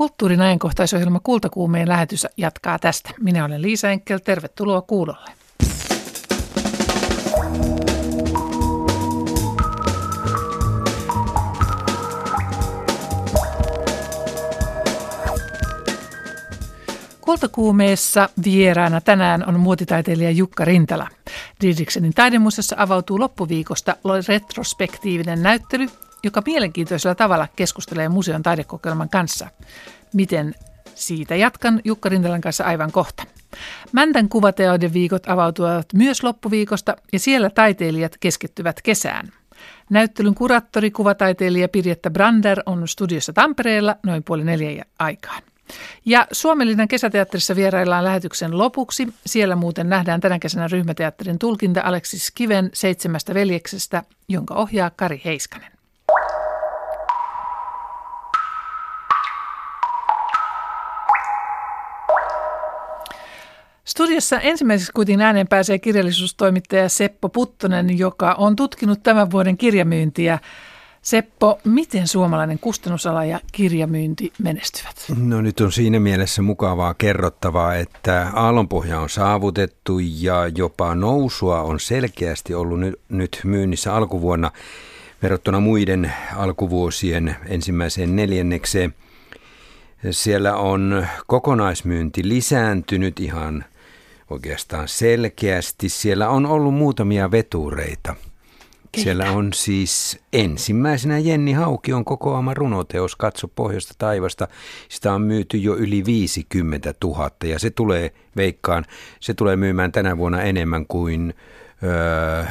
Kulttuurin ajankohtaisohjelma Kultakuumeen lähetys jatkaa tästä. Minä olen Liisa Enkel, tervetuloa kuulolle. Kultakuumeessa vieraana tänään on muotitaiteilija Jukka Rintala. Didriksenin taidemuseossa avautuu loppuviikosta retrospektiivinen näyttely, joka mielenkiintoisella tavalla keskustelee museon taidekokeilman kanssa. Miten siitä jatkan Jukka Rintalan kanssa aivan kohta. Mäntän kuvateoiden viikot avautuvat myös loppuviikosta ja siellä taiteilijat keskittyvät kesään. Näyttelyn kuraattori, kuvataiteilija Pirjetta Brander on studiossa Tampereella noin puoli neljä aikaan. Ja Suomellinen kesäteatterissa vieraillaan lähetyksen lopuksi. Siellä muuten nähdään tänä kesänä ryhmäteatterin tulkinta Aleksis Kiven seitsemästä veljeksestä, jonka ohjaa Kari Heiskanen. Studiossa ensimmäiseksi kuitenkin ääneen pääsee kirjallisuustoimittaja Seppo Puttonen, joka on tutkinut tämän vuoden kirjamyyntiä. Seppo, miten suomalainen kustannusala ja kirjamyynti menestyvät? No nyt on siinä mielessä mukavaa kerrottavaa, että aallonpohja on saavutettu ja jopa nousua on selkeästi ollut nyt, myynnissä alkuvuonna verrattuna muiden alkuvuosien ensimmäiseen neljännekseen. Siellä on kokonaismyynti lisääntynyt ihan oikeastaan selkeästi. Siellä on ollut muutamia vetureita. Keitä? Siellä on siis ensimmäisenä Jenni Hauki on kokoama runoteos Katso pohjoista taivasta. Sitä on myyty jo yli 50 000 ja se tulee, veikkaan, se tulee myymään tänä vuonna enemmän kuin öö,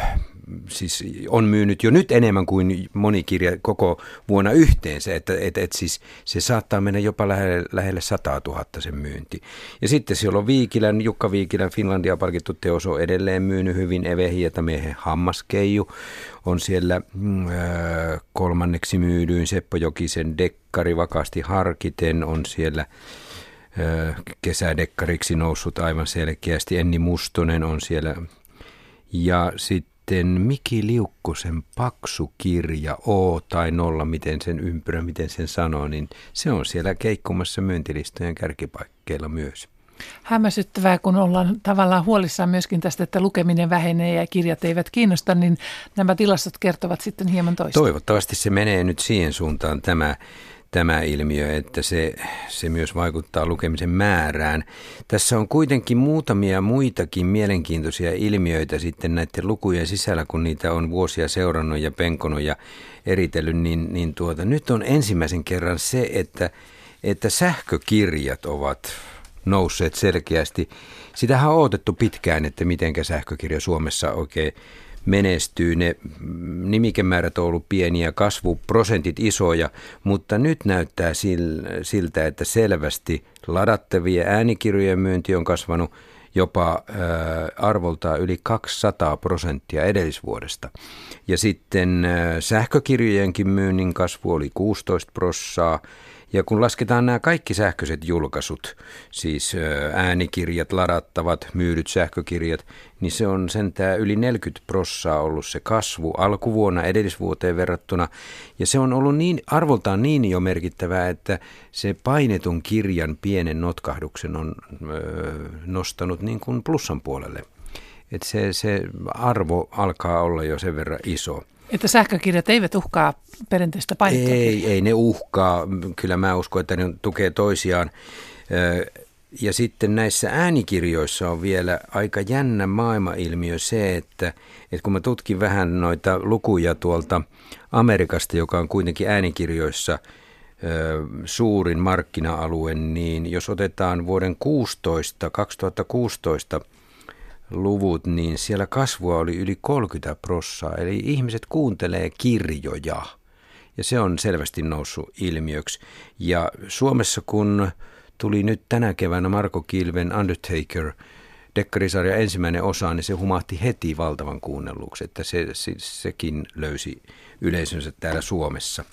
siis on myynyt jo nyt enemmän kuin moni kirja koko vuonna yhteensä, että et, et siis se saattaa mennä jopa lähelle, lähelle 100 000 sen myynti. Ja sitten siellä on Viikilän, Jukka Viikilän Finlandia palkittu teos on edelleen myynyt hyvin, Eve Hietamiehen Hammaskeiju on siellä mm, kolmanneksi myydyin, Seppo Jokisen Dekkari vakaasti harkiten on siellä kesädekkariksi noussut aivan selkeästi. Enni Mustonen on siellä ja sitten sitten Miki Liukkosen paksu kirja O tai nolla, miten sen ympyrä, miten sen sanoo, niin se on siellä keikkumassa myyntilistojen kärkipaikkeilla myös. Hämmästyttävää, kun ollaan tavallaan huolissaan myöskin tästä, että lukeminen vähenee ja kirjat eivät kiinnosta, niin nämä tilastot kertovat sitten hieman toista. Toivottavasti se menee nyt siihen suuntaan tämä tämä ilmiö, että se, se myös vaikuttaa lukemisen määrään. Tässä on kuitenkin muutamia muitakin mielenkiintoisia ilmiöitä sitten näiden lukujen sisällä, kun niitä on vuosia seurannut ja penkonut ja eritellyt, niin, niin tuota, nyt on ensimmäisen kerran se, että, että sähkökirjat ovat nousseet selkeästi. Sitähän on odotettu pitkään, että miten sähkökirja Suomessa oikein menestyy. Ne nimikemäärät on ollut pieniä, kasvuprosentit isoja, mutta nyt näyttää siltä, että selvästi ladattavia äänikirjojen myynti on kasvanut jopa arvoltaan yli 200 prosenttia edellisvuodesta. Ja sitten sähkökirjojenkin myynnin kasvu oli 16 prossaa ja kun lasketaan nämä kaikki sähköiset julkaisut, siis äänikirjat, ladattavat, myydyt sähkökirjat, niin se on sentään yli 40 prossaa ollut se kasvu alkuvuonna edellisvuoteen verrattuna. Ja se on ollut niin, arvoltaan niin jo merkittävää, että se painetun kirjan pienen notkahduksen on ö, nostanut niin kuin plussan puolelle. Että se, se arvo alkaa olla jo sen verran iso. Että sähkökirjat eivät uhkaa perinteistä painettua Ei, ei ne uhkaa. Kyllä mä uskon, että ne tukee toisiaan. Ja sitten näissä äänikirjoissa on vielä aika jännä maailmailmiö se, että, että kun mä tutkin vähän noita lukuja tuolta Amerikasta, joka on kuitenkin äänikirjoissa suurin markkina-alue, niin jos otetaan vuoden 16, 2016 luvut, niin siellä kasvua oli yli 30 prossaa. Eli ihmiset kuuntelee kirjoja ja se on selvästi noussut ilmiöksi. Ja Suomessa kun tuli nyt tänä keväänä Marko Kilven Undertaker dekkarisarja ensimmäinen osa, niin se humahti heti valtavan kuunnelluksi, että se, se, sekin löysi yleisönsä täällä Suomessa.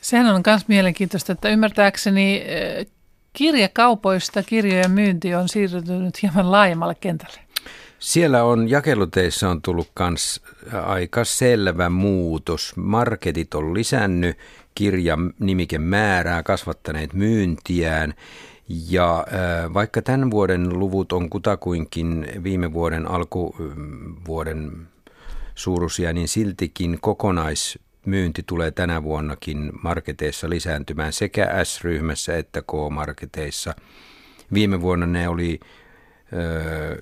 Sehän on myös mielenkiintoista, että ymmärtääkseni eh, kirjakaupoista kirjojen myynti on siirtynyt hieman laajemmalle kentälle. Siellä on jakeluteissa on tullut myös aika selvä muutos. Marketit on lisännyt kirjan nimikemäärää, kasvattaneet myyntiään. Ja vaikka tämän vuoden luvut on kutakuinkin viime vuoden alkuvuoden suuruisia, niin siltikin kokonaismyynti tulee tänä vuonnakin marketeissa lisääntymään sekä S-ryhmässä että K-marketeissa. Viime vuonna ne oli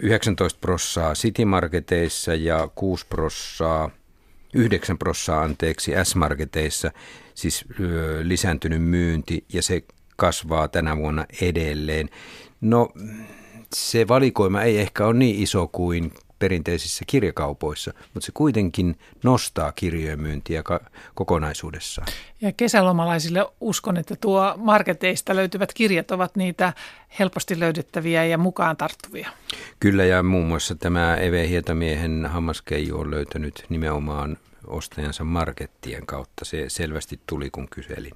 19 prossaa City-marketeissa ja 6 prossaa, 9 prossaa anteeksi S-marketeissa, siis lisääntynyt myynti ja se kasvaa tänä vuonna edelleen. No se valikoima ei ehkä ole niin iso kuin perinteisissä kirjakaupoissa, mutta se kuitenkin nostaa kirjojen myyntiä kokonaisuudessaan. Ja kesälomalaisille uskon, että tuo marketeista löytyvät kirjat ovat niitä helposti löydettäviä ja mukaan tarttuvia. Kyllä ja muun muassa tämä Eve Hietamiehen hammaskeiju on löytänyt nimenomaan ostajansa markettien kautta. Se selvästi tuli, kun kyselin.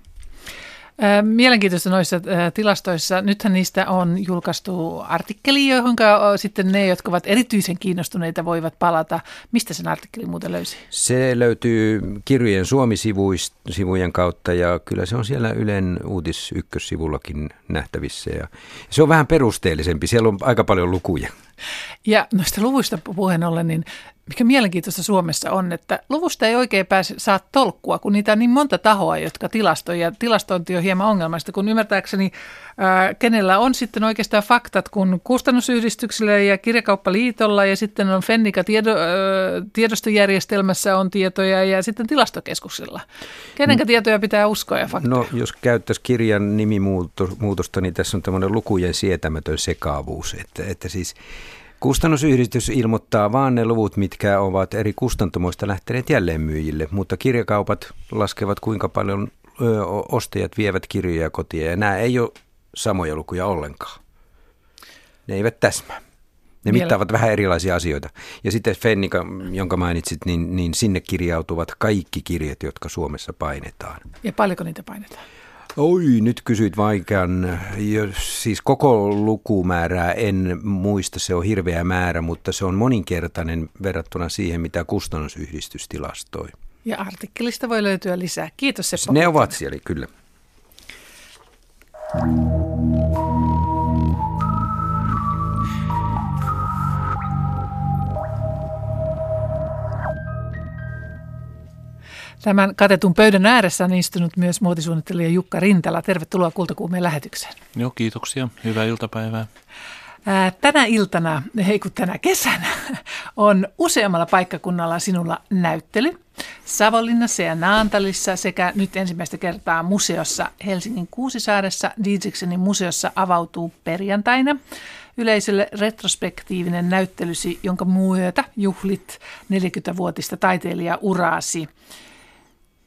Mielenkiintoista noissa tilastoissa. Nythän niistä on julkaistu artikkeli, johon sitten ne, jotka ovat erityisen kiinnostuneita, voivat palata. Mistä sen artikkeli muuten löysi? Se löytyy kirjojen Suomi-sivujen kautta ja kyllä se on siellä Ylen uutis ykkössivullakin nähtävissä. Ja se on vähän perusteellisempi. Siellä on aika paljon lukuja. Ja noista luvuista puheen ollen, niin mikä mielenkiintoista Suomessa on, että luvusta ei oikein pääse, saa tolkkua, kun niitä on niin monta tahoa, jotka tilastoi, ja tilastointi on hieman ongelmasta, kun ymmärtääkseni ää, kenellä on sitten oikeastaan faktat, kun kustannusyhdistyksellä ja kirjakauppaliitolla, ja sitten on Fennika tiedo, ää, tiedostojärjestelmässä on tietoja, ja sitten tilastokeskuksella. Kenenkä no, tietoja pitää uskoa ja faktoja? No, jos käyttäisi kirjan nimimuutosta, niin tässä on tämmöinen lukujen sietämätön sekaavuus, että, että siis Kustannusyhdistys ilmoittaa vaan ne luvut, mitkä ovat eri kustantamoista lähteneet jälleenmyyjille, mutta kirjakaupat laskevat kuinka paljon ostajat vievät kirjoja kotiin ja nämä ei ole samoja lukuja ollenkaan. Ne eivät täsmää. Ne Vielä. mittaavat vähän erilaisia asioita. Ja sitten Fennika, jonka mainitsit, niin, niin sinne kirjautuvat kaikki kirjat, jotka Suomessa painetaan. Ja paljonko niitä painetaan? Oi, nyt kysyit vaikean. Siis koko lukumäärää en muista, se on hirveä määrä, mutta se on moninkertainen verrattuna siihen, mitä kustannusyhdistys tilastoi. Ja artikkelista voi löytyä lisää. Kiitos Seppo. Ne ovat siellä, kyllä. Tämän katetun pöydän ääressä on istunut myös muotisuunnittelija Jukka Rintala. Tervetuloa Kultakuumeen lähetykseen. Joo, kiitoksia. Hyvää iltapäivää. Tänä iltana, ei kun tänä kesänä, on useammalla paikkakunnalla sinulla näyttely. Savonlinnassa ja Naantalissa sekä nyt ensimmäistä kertaa museossa Helsingin Kuusisaaressa Didriksenin museossa avautuu perjantaina yleisölle retrospektiivinen näyttelysi, jonka myötä juhlit 40-vuotista taiteilijauraasi.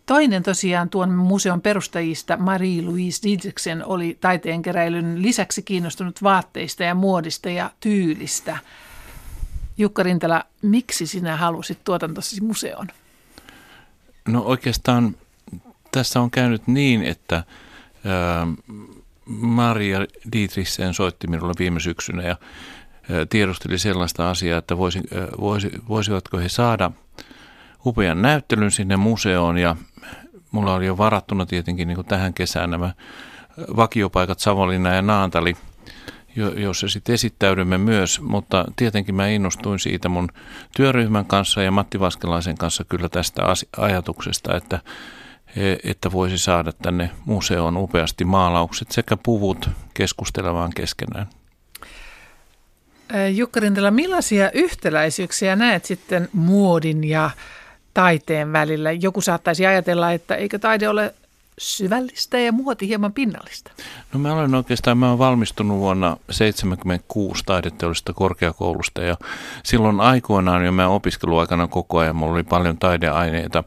Toinen tosiaan tuon museon perustajista, Marie-Louise Didriksen, oli taiteenkeräilyn lisäksi kiinnostunut vaatteista ja muodista ja tyylistä. Jukka Rintala, miksi sinä halusit tuotantosi museon? No oikeastaan tässä on käynyt niin, että ää, Maria Dietrichsen soitti minulle viime syksynä ja ää, tiedusteli sellaista asiaa, että voisi, ää, voisi, voisivatko he saada upean näyttelyn sinne museoon ja mulla oli jo varattuna tietenkin niin kuin tähän kesään nämä vakiopaikat Savonlinna ja Naantali, jossa sitten esittäydymme myös, mutta tietenkin mä innostuin siitä mun työryhmän kanssa ja Matti Vaskelaisen kanssa kyllä tästä ajatuksesta, että, e, että voisi saada tänne museoon upeasti maalaukset sekä puvut keskustelemaan keskenään. Jukka Rintala, millaisia yhtäläisyyksiä näet sitten muodin ja taiteen välillä. Joku saattaisi ajatella, että eikö taide ole syvällistä ja muoti hieman pinnallista? No mä olen oikeastaan, mä olen valmistunut vuonna 1976 taideteollisesta korkeakoulusta ja silloin aikoinaan jo mä opiskeluaikana koko ajan, mulla oli paljon taideaineita.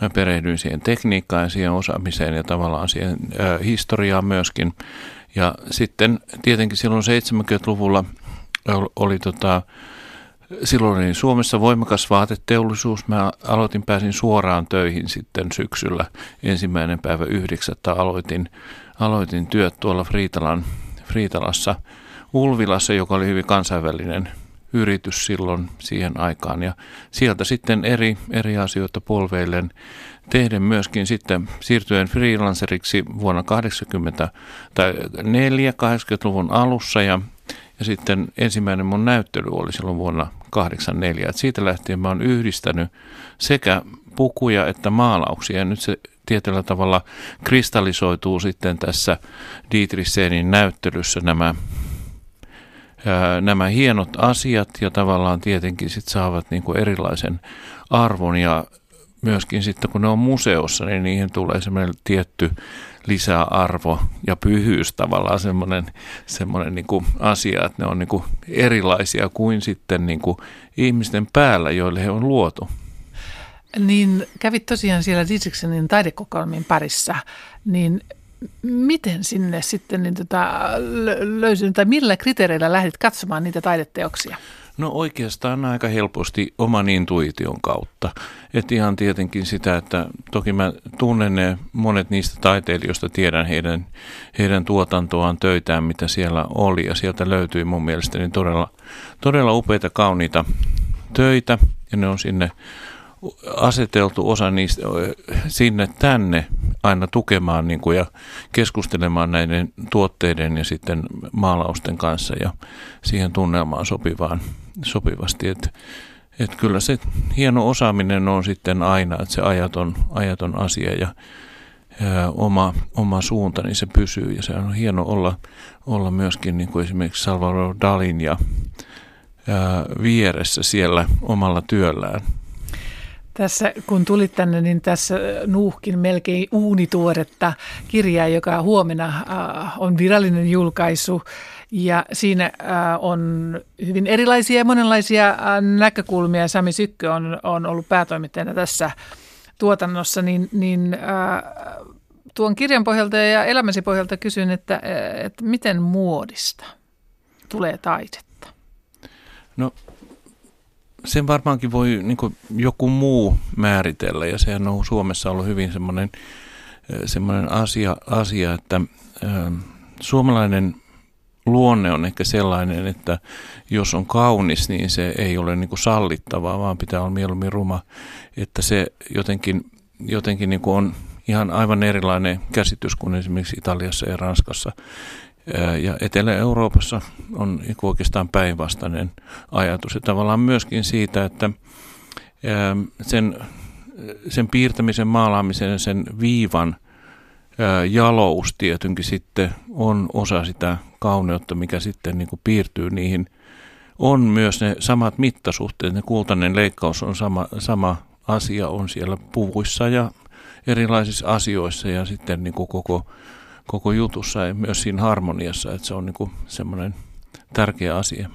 Mä perehdyin siihen tekniikkaan ja siihen osaamiseen ja tavallaan siihen äh, historiaan myöskin. Ja sitten tietenkin silloin 70-luvulla oli, oli tota, Silloin oli Suomessa voimakas vaateteollisuus. Mä aloitin, pääsin suoraan töihin sitten syksyllä ensimmäinen päivä yhdeksättä aloitin, aloitin työt tuolla Friitalan, Friitalassa Ulvilassa, joka oli hyvin kansainvälinen yritys silloin siihen aikaan. Ja sieltä sitten eri, eri asioita polveillen tehden myöskin sitten siirtyen freelanceriksi vuonna 80 tai 4 80-luvun alussa ja, ja sitten ensimmäinen mun näyttely oli silloin vuonna 84. Et siitä lähtien mä oon yhdistänyt sekä pukuja että maalauksia ja nyt se tietyllä tavalla kristallisoituu sitten tässä Dietrichsenin näyttelyssä nämä nämä hienot asiat ja tavallaan tietenkin sit saavat niin kuin erilaisen arvon ja myöskin sitten kun ne on museossa, niin niihin tulee semmoinen tietty lisäarvo ja pyhyys tavallaan semmoinen, semmoinen niin kuin asia, että ne on niin kuin erilaisia kuin sitten niin kuin ihmisten päällä, joille he on luotu. Niin kävit tosiaan siellä Didriksenin taidekokoelmien parissa, niin miten sinne sitten niin tota, löysin, tai millä kriteereillä lähdit katsomaan niitä taideteoksia? No oikeastaan aika helposti oman intuition kautta. Että ihan tietenkin sitä, että toki mä tunnen ne monet niistä taiteilijoista, tiedän heidän, heidän tuotantoaan, töitään, mitä siellä oli. Ja sieltä löytyi mun mielestäni todella, todella upeita, kauniita töitä. Ja ne on sinne aseteltu osa niistä sinne tänne aina tukemaan niin kuin, ja keskustelemaan näiden tuotteiden ja sitten maalausten kanssa ja siihen tunnelmaan sopivaan, sopivasti. Että et kyllä se hieno osaaminen on sitten aina, että se ajaton, ajaton asia ja, ja oma, oma suunta, niin se pysyy. Ja se on hieno olla, olla myöskin niin kuin esimerkiksi Salvador Dalin ja, ja vieressä siellä omalla työllään. Tässä kun tulit tänne, niin tässä nuuhkin melkein uunituoretta kirjaa, joka huomenna äh, on virallinen julkaisu. Ja siinä äh, on hyvin erilaisia ja monenlaisia äh, näkökulmia. Sami Sykkö on, on ollut päätoimittajana tässä tuotannossa, niin, niin tuon kirjan pohjalta ja elämäsi pohjalta kysyn, että, että miten muodista tulee taidetta? No sen varmaankin voi niin joku muu määritellä ja sehän on Suomessa ollut hyvin semmoinen, semmoinen asia, asia, että ä, suomalainen luonne on ehkä sellainen, että jos on kaunis, niin se ei ole niin kuin sallittavaa, vaan pitää olla mieluummin ruma, että se jotenkin, jotenkin niin kuin on ihan aivan erilainen käsitys kuin esimerkiksi Italiassa ja Ranskassa. Ja Etelä-Euroopassa on oikeastaan päinvastainen ajatus. Ja tavallaan myöskin siitä, että sen, sen piirtämisen, maalaamisen, sen viivan jalous tietenkin sitten on osa sitä kauneutta, mikä sitten niin kuin piirtyy niihin. On myös ne samat mittasuhteet, ne kultainen leikkaus on sama, sama asia, on siellä puvuissa ja erilaisissa asioissa ja sitten niin kuin koko koko jutussa ja myös siinä harmoniassa, että se on niin semmoinen tärkeä asia.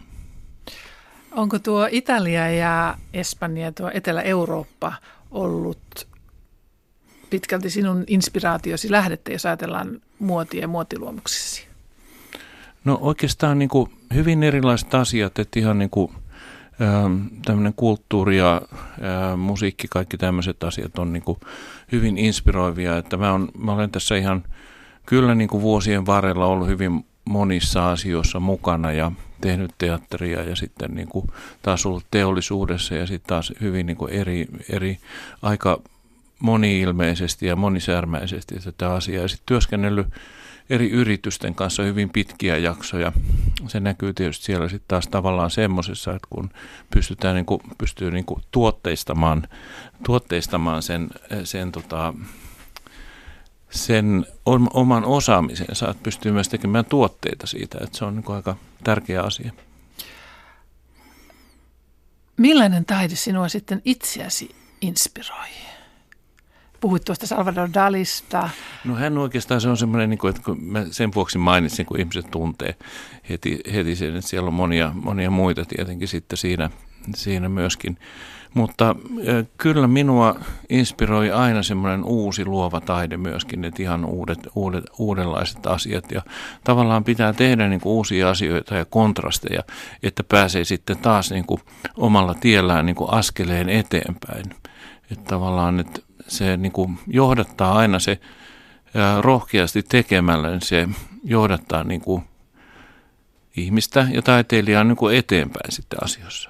Onko tuo Italia ja Espanja, tuo Etelä-Eurooppa ollut pitkälti sinun inspiraatiosi lähdettä, jos ajatellaan muotia ja muotiluomuksesi? No oikeastaan niin kuin hyvin erilaiset asiat, että ihan niin kuin tämmöinen kulttuuri ja ää, musiikki, kaikki tämmöiset asiat on niin kuin hyvin inspiroivia. Että mä, on, mä olen tässä ihan kyllä niin kuin vuosien varrella ollut hyvin monissa asioissa mukana ja tehnyt teatteria ja sitten niin kuin taas ollut teollisuudessa ja sitten taas hyvin niin kuin eri, eri aika moni-ilmeisesti ja monisärmäisesti tätä asiaa ja sitten työskennellyt eri yritysten kanssa hyvin pitkiä jaksoja. Se näkyy tietysti siellä sitten taas tavallaan semmoisessa, että kun pystytään niin kuin, pystyy niin kuin tuotteistamaan, tuotteistamaan sen, sen tota, sen oman osaamisen, saat pystyy myös tekemään tuotteita siitä, että se on niin aika tärkeä asia. Millainen taide sinua sitten itseäsi inspiroi? Puhuit tuosta Salvador Dalista. No hän oikeastaan se on semmoinen, niin että kun mä sen vuoksi mainitsin, kun ihmiset tuntee heti, heti sen, että siellä on monia, monia muita tietenkin sitten siinä, siinä myöskin. Mutta kyllä minua inspiroi aina semmoinen uusi luova taide myöskin, että ihan uudet, uudet, uudenlaiset asiat. Ja tavallaan pitää tehdä niin kuin uusia asioita ja kontrasteja, että pääsee sitten taas niin kuin omalla tiellään niin kuin askeleen eteenpäin. Että tavallaan että se niin kuin johdattaa aina se rohkeasti tekemällä, niin se johdattaa niin kuin ihmistä ja taiteilijaa niin kuin eteenpäin sitten asioissa.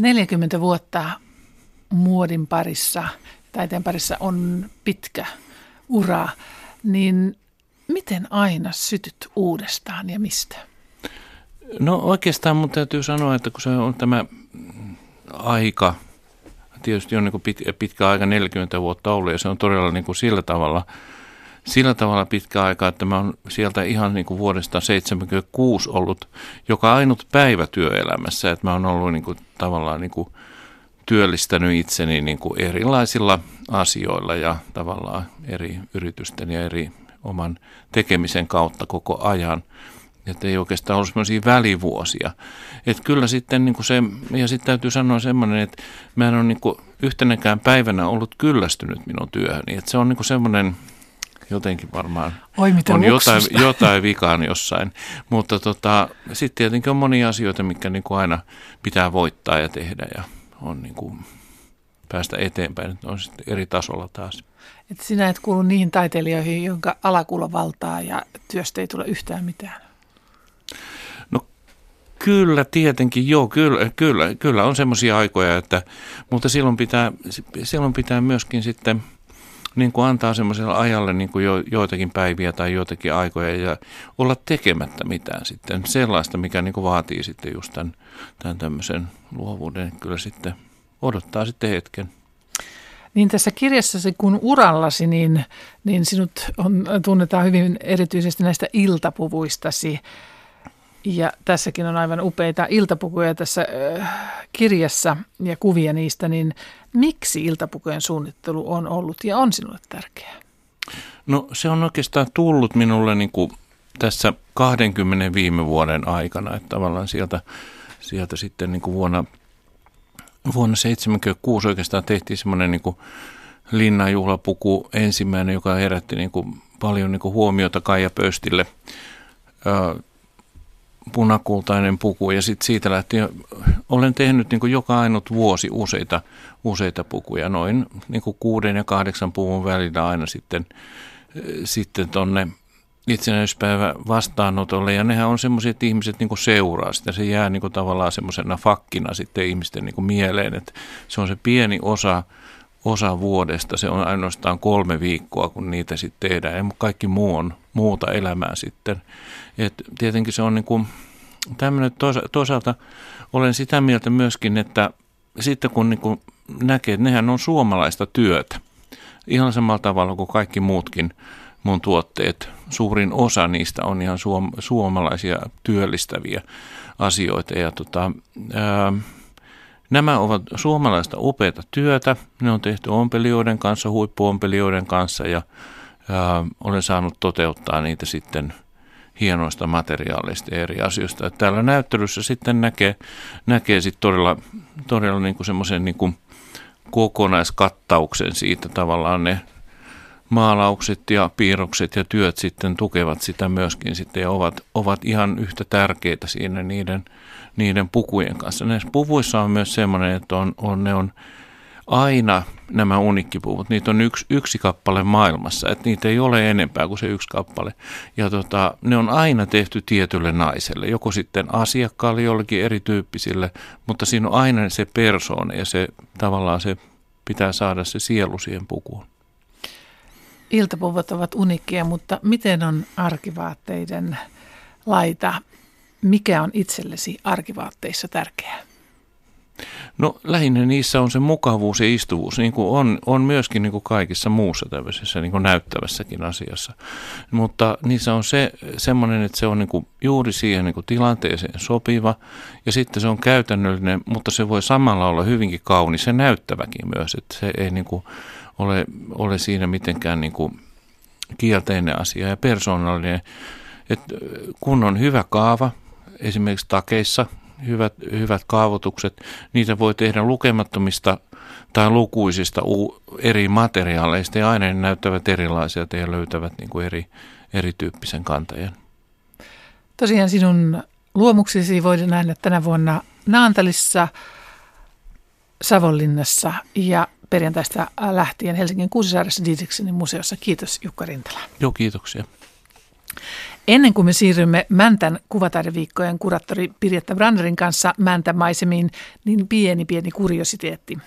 40 vuotta muodin parissa, taiteen parissa on pitkä ura, niin miten aina sytyt uudestaan ja mistä? No oikeastaan mun täytyy sanoa, että kun se on tämä aika, tietysti on niin pitkä, pitkä aika, 40 vuotta ollut ja se on todella niin kuin sillä tavalla – sillä tavalla pitkä aika, että mä oon sieltä ihan niin kuin vuodesta 76 ollut joka ainut päivä työelämässä, että mä oon ollut niin kuin, tavallaan niin kuin työllistänyt itseni niin kuin erilaisilla asioilla ja tavallaan eri yritysten ja eri oman tekemisen kautta koko ajan. Että ei oikeastaan ollut sellaisia välivuosia. Että kyllä sitten niin kuin se, ja sitten täytyy sanoa semmoinen, että mä en ole niin kuin yhtenäkään päivänä ollut kyllästynyt minun työhöni. Että se on niin kuin semmoinen, jotenkin varmaan Oi, on jotain, jotain vikaan jossain. Mutta tota, sitten tietenkin on monia asioita, mikä niin kuin aina pitää voittaa ja tehdä ja on niin kuin päästä eteenpäin. On sitten eri tasolla taas. Et sinä et kuulu niihin taiteilijoihin, jonka alakulo valtaa ja työstä ei tule yhtään mitään. No kyllä, tietenkin, joo, kyllä, kyllä, kyllä on semmoisia aikoja, että, mutta silloin pitää, silloin pitää myöskin sitten – niin kuin antaa semmoiselle ajalle niin kuin jo, joitakin päiviä tai joitakin aikoja ja olla tekemättä mitään sitten. Sellaista, mikä niin kuin vaatii sitten just tämän, tämän tämmöisen luovuuden. Kyllä sitten odottaa sitten hetken. Niin tässä kirjassasi kun urallasi, niin, niin sinut on, tunnetaan hyvin erityisesti näistä iltapuvuistasi. Ja tässäkin on aivan upeita iltapukuja tässä kirjassa ja kuvia niistä, niin miksi iltapukujen suunnittelu on ollut ja on sinulle tärkeää? No se on oikeastaan tullut minulle niin kuin tässä 20 viime vuoden aikana, että tavallaan sieltä, sieltä sitten niin kuin vuonna, vuonna 76 oikeastaan tehtiin semmoinen niin linnanjuhlapuku ensimmäinen, joka herätti niin kuin paljon niin kuin huomiota Kaija Pöstille punakultainen puku ja sitten siitä lähtien olen tehnyt niin kuin joka ainut vuosi useita, useita pukuja, noin niin kuin kuuden ja kahdeksan puvun välillä aina sitten, sitten tonne itsenäispäivä vastaanotolle. Ja nehän on semmoiset ihmiset niin kuin seuraa sitä, se jää niin kuin tavallaan semmoisena fakkina sitten ihmisten niin kuin mieleen, että se on se pieni osa, osa vuodesta, se on ainoastaan kolme viikkoa, kun niitä sitten tehdään. Ja kaikki muu on muuta elämää sitten. Et tietenkin se on niin kuin tämmöinen, toisaalta olen sitä mieltä myöskin, että sitten kun niin kuin näkee, että nehän on suomalaista työtä, ihan samalla tavalla kuin kaikki muutkin mun tuotteet, suurin osa niistä on ihan suom- suomalaisia työllistäviä asioita ja tota, ää, Nämä ovat suomalaista upeita työtä. Ne on tehty ompelijoiden kanssa, huippuompelijoiden kanssa ja olen saanut toteuttaa niitä sitten hienoista materiaaleista ja eri asioista. Että täällä näyttelyssä sitten näkee, näkee sit todella, todella niin kuin semmoisen niin kuin kokonaiskattauksen siitä tavallaan ne maalaukset ja piirrokset ja työt sitten tukevat sitä myöskin sitten ja ovat, ovat ihan yhtä tärkeitä siinä niiden, niiden pukujen kanssa. Näissä puvuissa on myös semmoinen, että on, on, ne on aina nämä unikkipuvut, niitä on yksi, yksi kappale maailmassa, että niitä ei ole enempää kuin se yksi kappale. Ja tota, ne on aina tehty tietylle naiselle, joko sitten asiakkaalle jollekin erityyppisille, mutta siinä on aina se persoona ja se tavallaan se pitää saada se sielu siihen pukuun. Iltapuvut ovat unikkia, mutta miten on arkivaatteiden laita? Mikä on itsellesi arkivaatteissa tärkeää? No lähinnä niissä on se mukavuus ja istuvuus, niin kuin on, on myöskin niin kuin kaikissa muussa tämmöisessä niin kuin näyttävässäkin asiassa. Mutta niissä on se semmoinen, että se on niin kuin juuri siihen niin kuin tilanteeseen sopiva ja sitten se on käytännöllinen, mutta se voi samalla olla hyvinkin kaunis ja näyttäväkin myös, että se ei niin kuin ole, ole siinä mitenkään niin kuin kielteinen asia ja persoonallinen. Että kun on hyvä kaava, esimerkiksi takeissa – hyvät, hyvät kaavoitukset, niitä voi tehdä lukemattomista tai lukuisista eri materiaaleista ja aina ne näyttävät erilaisia ja löytävät niin kuin eri, erityyppisen kantajan. Tosiaan sinun luomuksesi voidaan nähdä tänä vuonna Naantalissa, Savonlinnassa ja perjantaista lähtien Helsingin Kuusisaaressa Didriksenin museossa. Kiitos Jukka Rintala. Joo, kiitoksia. Ennen kuin me siirrymme Mäntän kuvataideviikkojen kuraattori Pirjetta Branderin kanssa Mäntän maisemiin, niin pieni pieni kuriositeetti.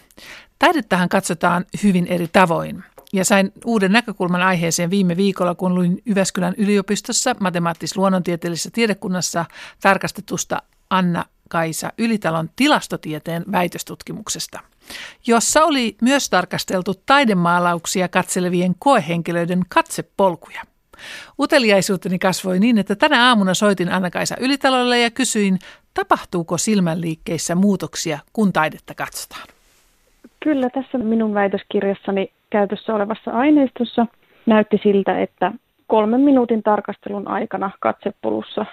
Taidettahan katsotaan hyvin eri tavoin. Ja sain uuden näkökulman aiheeseen viime viikolla, kun luin Yväskylän yliopistossa matemaattis-luonnontieteellisessä tiedekunnassa tarkastetusta Anna Kaisa Ylitalon tilastotieteen väitöstutkimuksesta, jossa oli myös tarkasteltu taidemaalauksia katselevien koehenkilöiden katsepolkuja. Uteliaisuuteni kasvoi niin, että tänä aamuna soitin Anna-Kaisa Ylitalolle ja kysyin, tapahtuuko silmänliikkeissä muutoksia, kun taidetta katsotaan. Kyllä tässä minun väitöskirjassani käytössä olevassa aineistossa näytti siltä, että kolmen minuutin tarkastelun aikana katsepolussa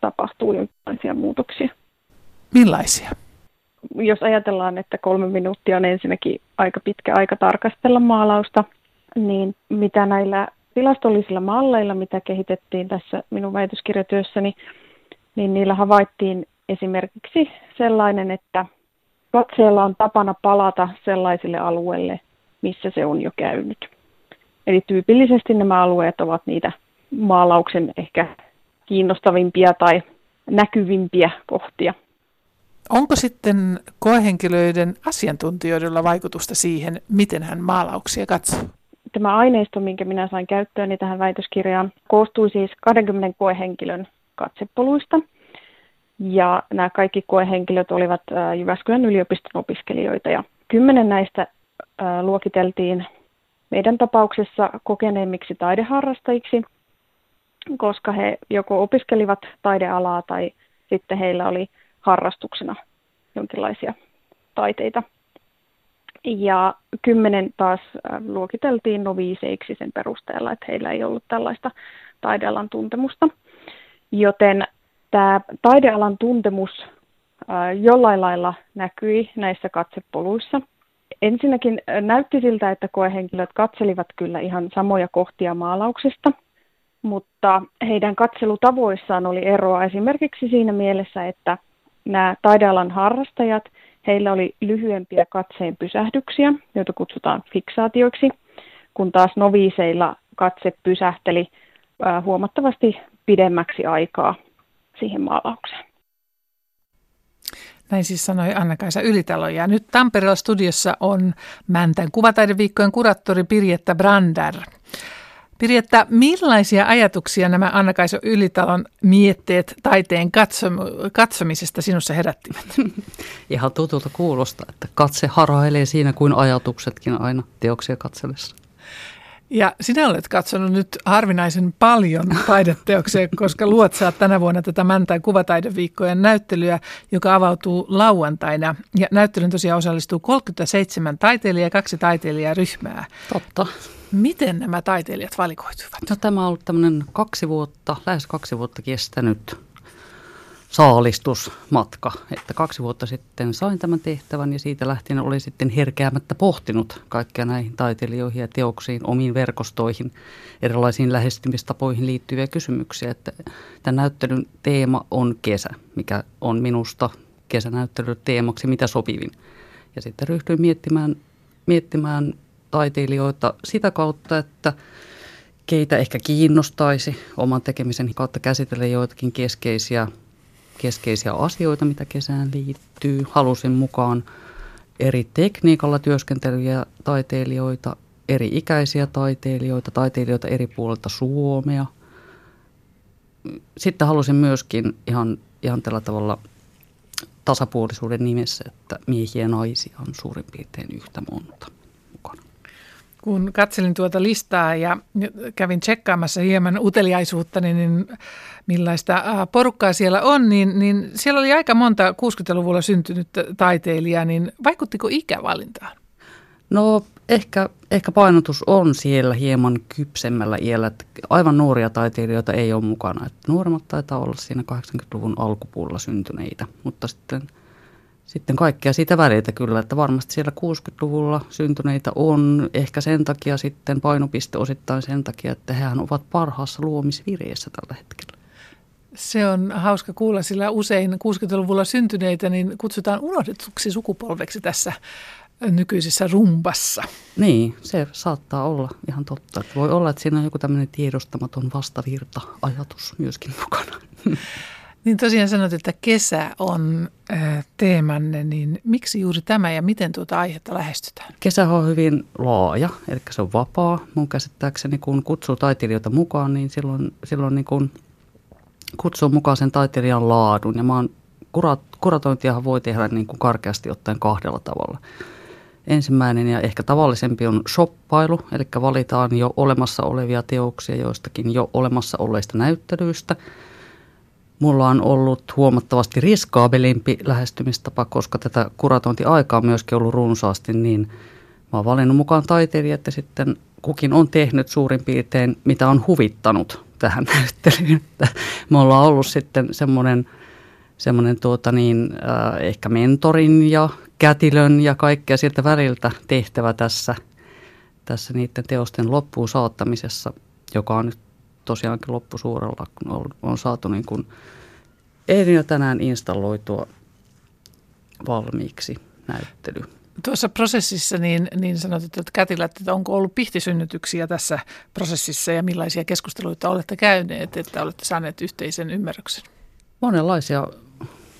tapahtuu jonkinlaisia muutoksia. Millaisia? Jos ajatellaan, että kolme minuuttia on ensinnäkin aika pitkä aika tarkastella maalausta, niin mitä näillä tilastollisilla malleilla, mitä kehitettiin tässä minun väitöskirjatyössäni, niin niillä havaittiin esimerkiksi sellainen, että katseella on tapana palata sellaisille alueille, missä se on jo käynyt. Eli tyypillisesti nämä alueet ovat niitä maalauksen ehkä kiinnostavimpia tai näkyvimpiä kohtia. Onko sitten koehenkilöiden asiantuntijoilla vaikutusta siihen, miten hän maalauksia katsoo? Tämä aineisto, minkä minä sain käyttöön niin tähän väitöskirjaan, koostui siis 20 koehenkilön katsepoluista. Ja nämä kaikki koehenkilöt olivat Jyväskylän yliopiston opiskelijoita ja kymmenen näistä luokiteltiin meidän tapauksessa kokeneimmiksi taideharrastajiksi, koska he joko opiskelivat taidealaa tai sitten heillä oli harrastuksena jonkinlaisia taiteita. Ja kymmenen taas luokiteltiin noviiseiksi sen perusteella, että heillä ei ollut tällaista taidealan tuntemusta. Joten tämä taidealan tuntemus jollain lailla näkyi näissä katsepoluissa. Ensinnäkin näytti siltä, että koehenkilöt katselivat kyllä ihan samoja kohtia maalauksesta, mutta heidän katselutavoissaan oli eroa esimerkiksi siinä mielessä, että nämä taidealan harrastajat, heillä oli lyhyempiä katseen pysähdyksiä, joita kutsutaan fiksaatioiksi, kun taas noviiseilla katse pysähteli huomattavasti pidemmäksi aikaa siihen maalaukseen. Näin siis sanoi Anna-Kaisa Ylitalo. Ja nyt Tampereella studiossa on Mäntän kuvataideviikkojen kuraattori Pirjetta Brander. Pirjetta, millaisia ajatuksia nämä Anna-Kaisa Ylitalon mietteet taiteen katsom- katsomisesta sinussa herättivät? Ihan tutulta kuulostaa, että katse harhailee siinä kuin ajatuksetkin aina teoksia katsellessa. Ja sinä olet katsonut nyt harvinaisen paljon taideteoksia, koska luotsaat tänä vuonna tätä Mäntän kuvataideviikkojen näyttelyä, joka avautuu lauantaina. Ja näyttelyn tosiaan osallistuu 37 taiteilijaa ja kaksi taiteilijaryhmää. Totta. Miten nämä taiteilijat valikoituivat? No, tämä on ollut tämmöinen kaksi vuotta, lähes kaksi vuotta kestänyt saalistusmatka. Että kaksi vuotta sitten sain tämän tehtävän ja siitä lähtien olin sitten herkeämättä pohtinut kaikkia näihin taiteilijoihin ja teoksiin, omiin verkostoihin, erilaisiin lähestymistapoihin liittyviä kysymyksiä. Että tämän näyttelyn teema on kesä, mikä on minusta kesänäyttelyn teemaksi mitä sopivin. Ja sitten ryhdyin miettimään, miettimään taiteilijoita sitä kautta, että keitä ehkä kiinnostaisi oman tekemisen kautta käsitellä joitakin keskeisiä keskeisiä asioita, mitä kesään liittyy. Halusin mukaan eri tekniikalla työskenteleviä taiteilijoita, eri ikäisiä taiteilijoita, taiteilijoita eri puolilta Suomea. Sitten halusin myöskin ihan, ihan tällä tavalla tasapuolisuuden nimessä, että miehiä ja naisia on suurin piirtein yhtä monta. Kun katselin tuota listaa ja kävin tsekkaamassa hieman uteliaisuutta, niin millaista porukkaa siellä on, niin, niin siellä oli aika monta 60-luvulla syntynyt taiteilijaa, niin vaikuttiko ikävalintaan? No ehkä, ehkä painotus on siellä hieman kypsemmällä iällä, että aivan nuoria taiteilijoita ei ole mukana. Että nuoremmat taitaa olla siinä 80-luvun alkupuolella syntyneitä, mutta sitten, sitten kaikkea siitä väliltä kyllä, että varmasti siellä 60-luvulla syntyneitä on ehkä sen takia sitten painopiste osittain sen takia, että hehän ovat parhaassa luomisvireessä tällä hetkellä. Se on hauska kuulla, sillä usein 60-luvulla syntyneitä niin kutsutaan unohdetuksi sukupolveksi tässä nykyisessä rumbassa. Niin, se saattaa olla ihan totta. Voi olla, että siinä on joku tämmöinen tiedostamaton vastavirta-ajatus myöskin mukana. Niin tosiaan sanoit, että kesä on teemanne, niin miksi juuri tämä ja miten tuota aihetta lähestytään? Kesä on hyvin laaja, eli se on vapaa. Mun käsittääkseni kun kutsuu taiteilijoita mukaan, niin silloin, silloin niin kun kutsuu mukaan sen taiteilijan laadun. Ja mä oon, kurat, kuratointiahan voi tehdä niin kuin karkeasti ottaen kahdella tavalla. Ensimmäinen ja ehkä tavallisempi on shoppailu, eli valitaan jo olemassa olevia teoksia joistakin jo olemassa olleista näyttelyistä – Mulla on ollut huomattavasti riskaabelimpi lähestymistapa, koska tätä kuratointiaikaa on myöskin ollut runsaasti, niin mä oon valinnut mukaan taiteilijat ja sitten kukin on tehnyt suurin piirtein, mitä on huvittanut tähän näyttelyyn. Me ollaan ollut sitten semmoinen, semmoinen tuota niin, äh, ehkä mentorin ja kätilön ja kaikkea sieltä väliltä tehtävä tässä, tässä niiden teosten loppuun saattamisessa, joka on nyt tosiaankin loppusuoralla, kun on, on saatu niin kuin eilen jo tänään installoitua valmiiksi näyttely. Tuossa prosessissa niin, niin sanot, että kätillä, että onko ollut pihtisynnytyksiä tässä prosessissa ja millaisia keskusteluita olette käyneet, että olette saaneet yhteisen ymmärryksen? Monenlaisia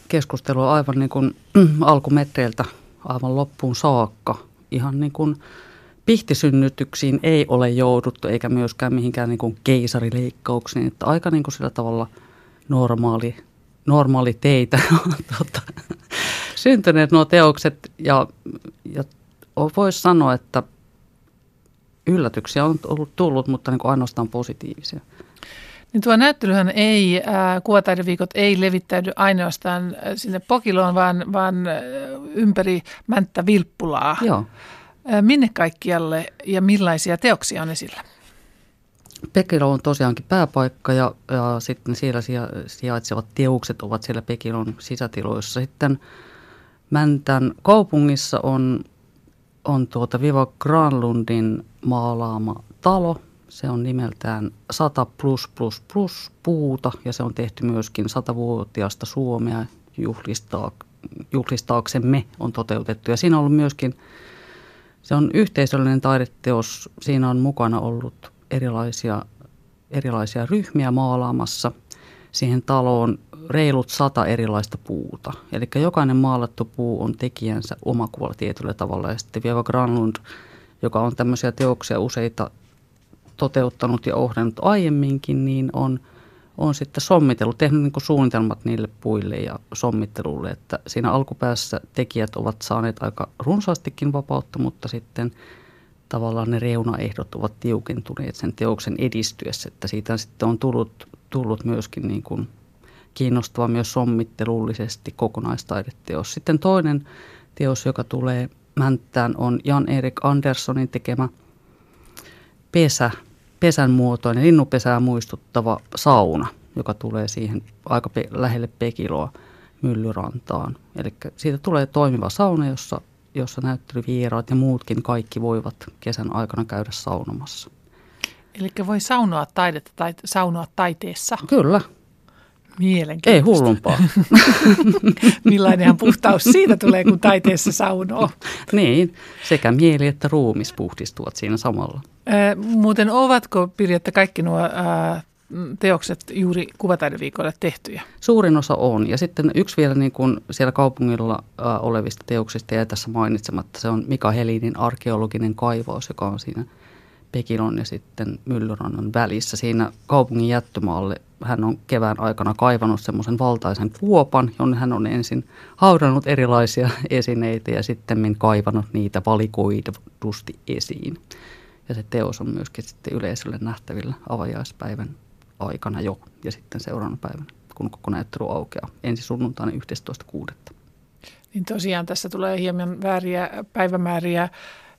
keskustelua aivan niin kuin alkumetreiltä aivan loppuun saakka. Ihan niin kuin pihtisynnytyksiin ei ole jouduttu eikä myöskään mihinkään niin kuin keisarileikkauksiin. Että aika niin kuin sillä tavalla normaali, normaali teitä tota, syntyneet nuo teokset ja, ja voisi sanoa, että yllätyksiä on ollut tullut, mutta niin kuin ainoastaan positiivisia. Niin tuo näyttelyhän ei, äh, kuvataideviikot ei levittäydy ainoastaan sinne Pokiloon, vaan, vaan ympäri Mänttä Vilppulaa. Joo. Minne kaikkialle ja millaisia teoksia on esillä? Pekilo on tosiaankin pääpaikka ja, ja sitten siellä sijaitsevat teokset ovat siellä Pekilon sisätiloissa. Sitten Mäntän kaupungissa on, on tuota Viva Granlundin maalaama talo. Se on nimeltään 100 plus plus plus puuta ja se on tehty myöskin satavuotiaasta Suomea juhlistaa, juhlistaaksemme on toteutettu. Ja siinä on ollut myöskin se on yhteisöllinen taideteos. Siinä on mukana ollut erilaisia, erilaisia ryhmiä maalaamassa siihen taloon reilut sata erilaista puuta. Eli jokainen maalattu puu on tekijänsä omakuva tietyllä tavalla. Ja sitten Vieva Granlund, joka on tämmöisiä teoksia useita toteuttanut ja ohdannut aiemminkin, niin on – on sitten sommitellut, tehnyt niin suunnitelmat niille puille ja sommittelulle, että siinä alkupäässä tekijät ovat saaneet aika runsaastikin vapautta, mutta sitten tavallaan ne reunaehdot ovat tiukentuneet sen teoksen edistyessä, että siitä sitten on tullut, tullut myöskin niin kuin kiinnostava myös sommittelullisesti kokonaistaideteos. Sitten toinen teos, joka tulee Mänttään, on Jan-Erik Anderssonin tekemä Pesä, pesän muotoinen, linnupesää muistuttava sauna, joka tulee siihen aika pe- lähelle Pekiloa myllyrantaan. Eli siitä tulee toimiva sauna, jossa, jossa näyttelyvieraat ja muutkin kaikki voivat kesän aikana käydä saunomassa. Eli voi saunoa taidetta tai saunoa taiteessa? Kyllä. Mielenkiintoista. Ei hullumpaa. Millainenhan puhtaus siitä tulee, kun taiteessa saunoo. niin, sekä mieli että ruumis puhdistuvat siinä samalla. Äh, muuten ovatko, Pirjetta, kaikki nuo äh, teokset juuri kuvataideviikolle tehtyjä? Suurin osa on. Ja sitten yksi vielä niin kuin siellä kaupungilla äh, olevista teoksista jäi tässä mainitsematta. Se on Mika Helinin arkeologinen kaivaus, joka on siinä Pekilon ja sitten Myllyrannan välissä. Siinä kaupungin jättömaalle hän on kevään aikana kaivannut semmoisen valtaisen kuopan, jonne hän on ensin haudannut erilaisia esineitä ja sitten kaivannut niitä valikoidusti esiin. Ja se teos on myöskin sitten yleisölle nähtävillä avajaispäivän aikana jo ja sitten seuraavana päivänä, kun koko näyttely aukeaa ensi sunnuntaina 11.6. Niin tosiaan tässä tulee hieman vääriä päivämääriä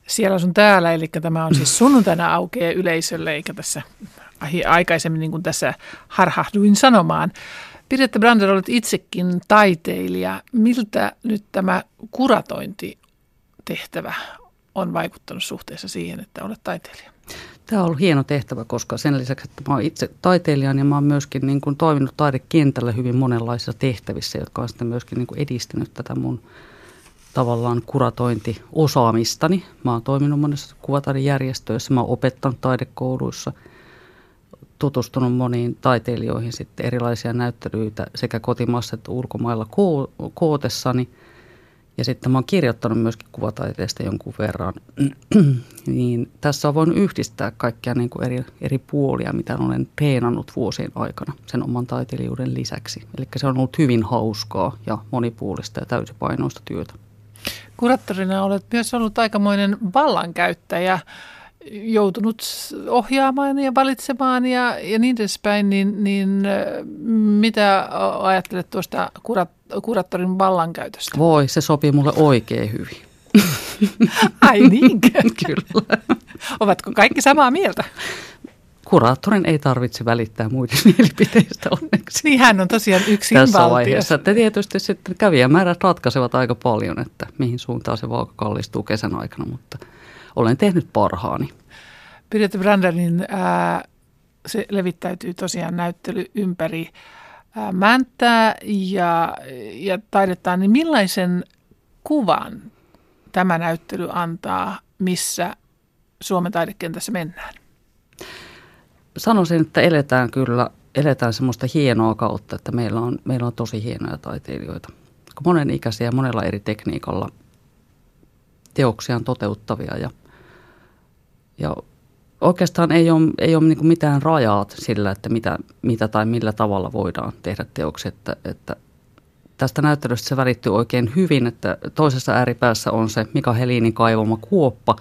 siellä sun täällä, eli tämä on siis sunnuntaina aukeaa yleisölle, eikä tässä aikaisemmin niin kuin tässä harhahduin sanomaan. Pirjetta Brander, olet itsekin taiteilija. Miltä nyt tämä kuratointitehtävä on vaikuttanut suhteessa siihen, että olet taiteilija? Tämä on ollut hieno tehtävä, koska sen lisäksi, että mä olen itse taiteilija, niin mä olen myöskin niin kuin toiminut taidekentällä hyvin monenlaisissa tehtävissä, jotka on sitten myöskin niin kuin edistänyt tätä mun tavallaan kuratointiosaamistani. Mä oon toiminut monessa kuvataidejärjestöissä, mä oon opettanut taidekouluissa, tutustunut moniin taiteilijoihin sitten erilaisia näyttelyitä sekä kotimaassa että ulkomailla kootessani – ja sitten mä oon kirjoittanut myöskin kuvataiteesta jonkun verran, niin tässä on voinut yhdistää kaikkia niin kuin eri, eri puolia, mitä olen treenannut vuosien aikana sen oman taiteilijuuden lisäksi. Eli se on ollut hyvin hauskaa ja monipuolista ja täysipainoista työtä. Kuraattorina olet myös ollut aikamoinen vallankäyttäjä joutunut ohjaamaan ja valitsemaan ja, ja niin edespäin, niin, niin mitä ajattelet tuosta kurat, kuraattorin vallankäytöstä? Voi, se sopii mulle oikein hyvin. Ai niinkö? Kyllä. Ovatko kaikki samaa mieltä? Kuraattorin ei tarvitse välittää muiden mielipiteistä onneksi. Niin hän on tosiaan yksin Tässä valtio. vaiheessa. Että tietysti sitten kävijämäärät ratkaisevat aika paljon, että mihin suuntaan se vaaka kallistuu kesän aikana, mutta olen tehnyt parhaani. Pirjette Branderin ää, se levittäytyy tosiaan näyttely ympäri ää, Mänttää ja, ja taidettaan, niin millaisen kuvan tämä näyttely antaa, missä Suomen taidekentässä mennään? Sanoisin, että eletään kyllä, eletään semmoista hienoa kautta, että meillä on, meillä on tosi hienoja taiteilijoita. Monen ikäisiä ja monella eri tekniikalla teoksiaan toteuttavia ja, ja oikeastaan ei ole, ei ole niin mitään rajaa sillä, että mitä, mitä tai millä tavalla voidaan tehdä teoksia. Että, että tästä näyttelystä se välittyy oikein hyvin, että toisessa ääripäässä on se Mika Helinin kaivama kuoppa.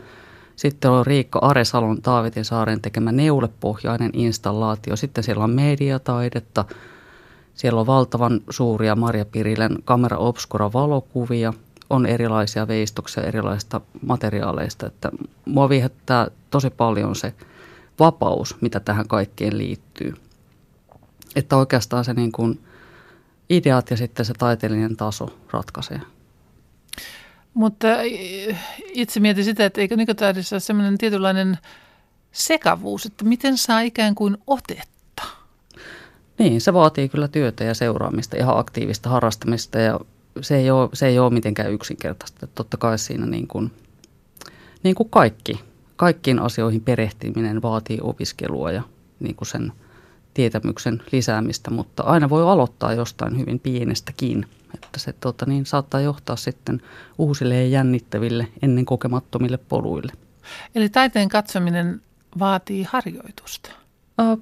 Sitten on Riikka Aresalon Taavetin saaren tekemä neulepohjainen installaatio. Sitten siellä on mediataidetta. Siellä on valtavan suuria Marja Pirilän kamera obscura valokuvia – on erilaisia veistoksia erilaisista materiaaleista. Että mua viehättää tosi paljon se vapaus, mitä tähän kaikkeen liittyy. Että oikeastaan se niin kuin ideat ja sitten se taiteellinen taso ratkaisee. Mutta itse mietin sitä, että eikö nykytaidessa ole sellainen tietynlainen sekavuus, että miten saa ikään kuin otetta? Niin, se vaatii kyllä työtä ja seuraamista, ihan aktiivista harrastamista ja se ei ole, se ei ole mitenkään yksinkertaista. Totta kai siinä niin kuin, niin kuin kaikki, kaikkiin asioihin perehtyminen vaatii opiskelua ja niin kuin sen tietämyksen lisäämistä, mutta aina voi aloittaa jostain hyvin pienestäkin. Että se tota, niin, saattaa johtaa sitten uusille ja jännittäville, ennen kokemattomille poluille. Eli taiteen katsominen vaatii harjoitusta.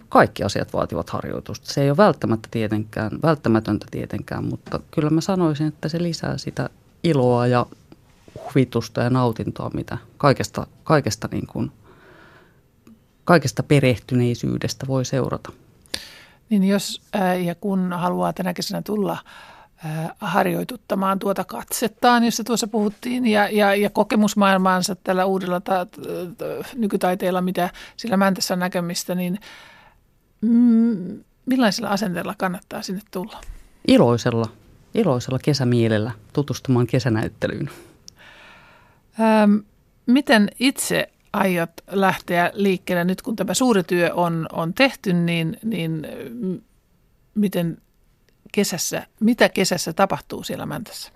Kaikki asiat vaativat harjoitusta. Se ei ole välttämättä tietenkään, välttämätöntä tietenkään, mutta kyllä mä sanoisin, että se lisää sitä iloa ja huvitusta ja nautintoa, mitä kaikesta, kaikesta, niin kuin, kaikesta perehtyneisyydestä voi seurata. Niin jos ja kun haluaa tänä kesänä tulla harjoituttamaan tuota katsettaan, josta tuossa puhuttiin, ja, ja, ja kokemusmaailmaansa tällä uudella ta, nykytaiteella, mitä sillä Mäntässä on näkemistä, niin mm, millaisella asenteella kannattaa sinne tulla? Iloisella, iloisella kesämielellä tutustumaan kesänäyttelyyn. Ähm, miten itse aiot lähteä liikkeelle nyt, kun tämä suuri työ on, on tehty, niin, niin miten kesässä, mitä kesässä tapahtuu siellä Mäntässä?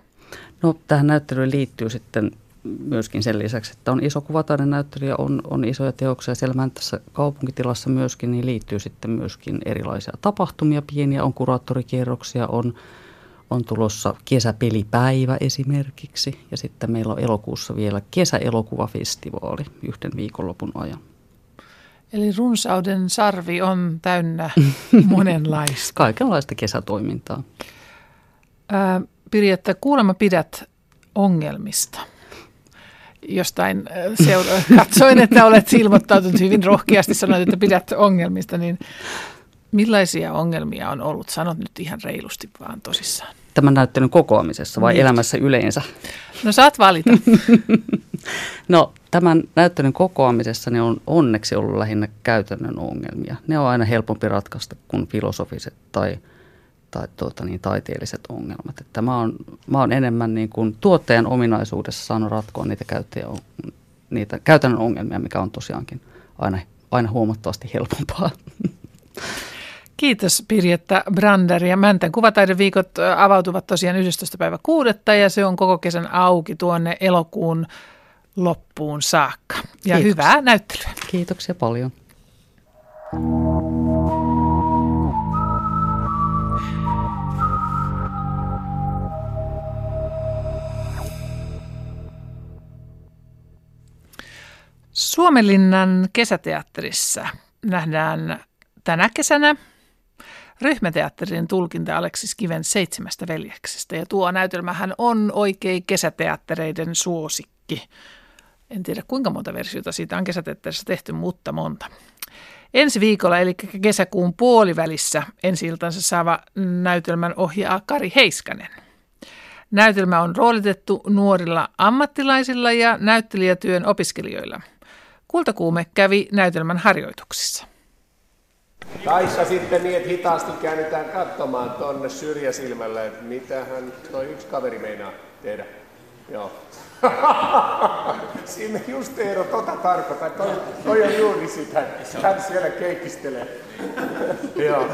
No tähän näyttelyyn liittyy sitten myöskin sen lisäksi, että on iso kuvataiden näyttely ja on, on isoja teoksia siellä Mäntässä kaupunkitilassa myöskin, niin liittyy sitten myöskin erilaisia tapahtumia, pieniä, on kuraattorikierroksia, on, on tulossa kesäpelipäivä esimerkiksi ja sitten meillä on elokuussa vielä kesäelokuvafestivaali yhden viikonlopun ajan. Eli runsauden sarvi on täynnä monenlaista. Kaikenlaista kesätoimintaa. Ää, Pirjetta, kuulemma pidät ongelmista. Jostain seura- katsoin, että olet ilmoittautunut hyvin rohkeasti, sanoit, että pidät ongelmista, niin millaisia ongelmia on ollut? Sanot nyt ihan reilusti vaan tosissaan. Tämän näyttelyn kokoamisessa vai niin. elämässä yleensä? No saat valita. no tämän näyttelyn kokoamisessa ne on onneksi ollut lähinnä käytännön ongelmia. Ne on aina helpompi ratkaista kuin filosofiset tai, tai tuota, niin, taiteelliset ongelmat. Että mä, oon, mä oon enemmän niin kuin tuottajan ominaisuudessa saanut ratkoa niitä, käyttäjä, niitä käytännön ongelmia, mikä on tosiaankin aina, aina huomattavasti helpompaa. Kiitos Pirjetta Brander ja Mäntän kuvataideviikot avautuvat tosiaan 11. päivä 6. ja se on koko kesän auki tuonne elokuun loppuun saakka. Ja Kiitoksia. hyvää näyttelyä. Kiitoksia paljon. Suomenlinnan kesäteatterissa nähdään tänä kesänä ryhmäteatterin tulkinta Aleksis Kiven seitsemästä veljeksestä. Ja tuo näytelmähän on oikein kesäteattereiden suosikki. En tiedä kuinka monta versiota siitä on kesäteatterissa tehty, mutta monta. Ensi viikolla, eli kesäkuun puolivälissä, ensi iltansa saava näytelmän ohjaa Kari Heiskanen. Näytelmä on roolitettu nuorilla ammattilaisilla ja näyttelijätyön opiskelijoilla. Kultakuume kävi näytelmän harjoituksissa. Taikka sitten niin, että hitaasti käännytään katsomaan tuonne syrjäsilmälle, että mitähän toi yksi kaveri meinaa tehdä. Joo. Sinne just Eero tota tarkoittaa. Toi, toi on juuri sitä. Hän siellä keikkistelee. Joo.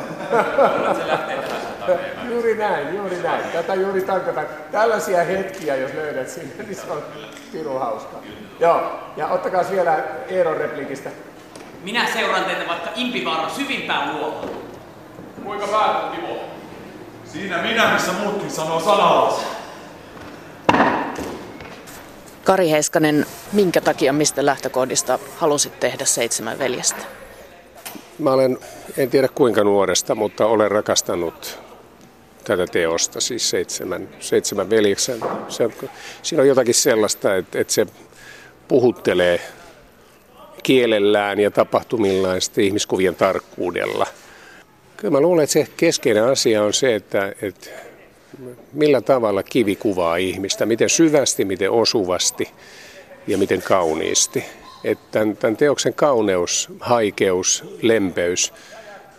juuri näin, juuri näin. Tätä juuri tarkoitan. Tällaisia hetkiä, jos löydät sinne, niin se on pirun hauska. Joo, ja ottakaa vielä Eeron replikistä. Minä seuraan teitä vaikka Impivaaran syvimpään luohon. Kuinka päätät, Timo? Siinä minä, missä muutkin sanoo sanallas. Kari Heiskanen, minkä takia, mistä lähtökohdista halusit tehdä seitsemän veljestä? Mä olen, en tiedä kuinka nuoresta, mutta olen rakastanut tätä teosta, siis seitsemän, seitsemän veljeksen. Se, siinä on jotakin sellaista, että, että se puhuttelee kielellään ja tapahtumillaan ihmiskuvien tarkkuudella. Kyllä mä luulen, että se keskeinen asia on se, että, että millä tavalla kivi kuvaa ihmistä, miten syvästi, miten osuvasti ja miten kauniisti. Että tämän, tämän teoksen kauneus, haikeus, lempeys,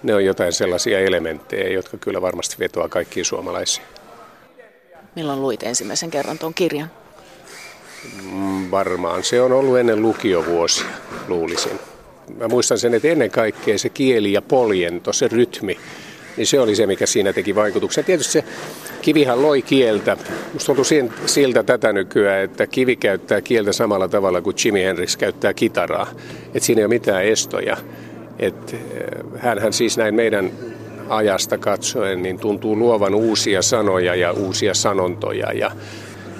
ne on jotain sellaisia elementtejä, jotka kyllä varmasti vetoaa kaikkiin suomalaisiin. Milloin luit ensimmäisen kerran tuon kirjan? Mm, varmaan. Se on ollut ennen lukiovuosia, luulisin. Mä muistan sen, että ennen kaikkea se kieli ja poljento, se rytmi, niin se oli se, mikä siinä teki vaikutuksen. Tietysti se kivihan loi kieltä. Musta tuntuu siltä tätä nykyään, että kivi käyttää kieltä samalla tavalla kuin Jimi Hendrix käyttää kitaraa. Että siinä ei ole mitään estoja. Että eh, hänhän siis näin meidän ajasta katsoen niin tuntuu luovan uusia sanoja ja uusia sanontoja ja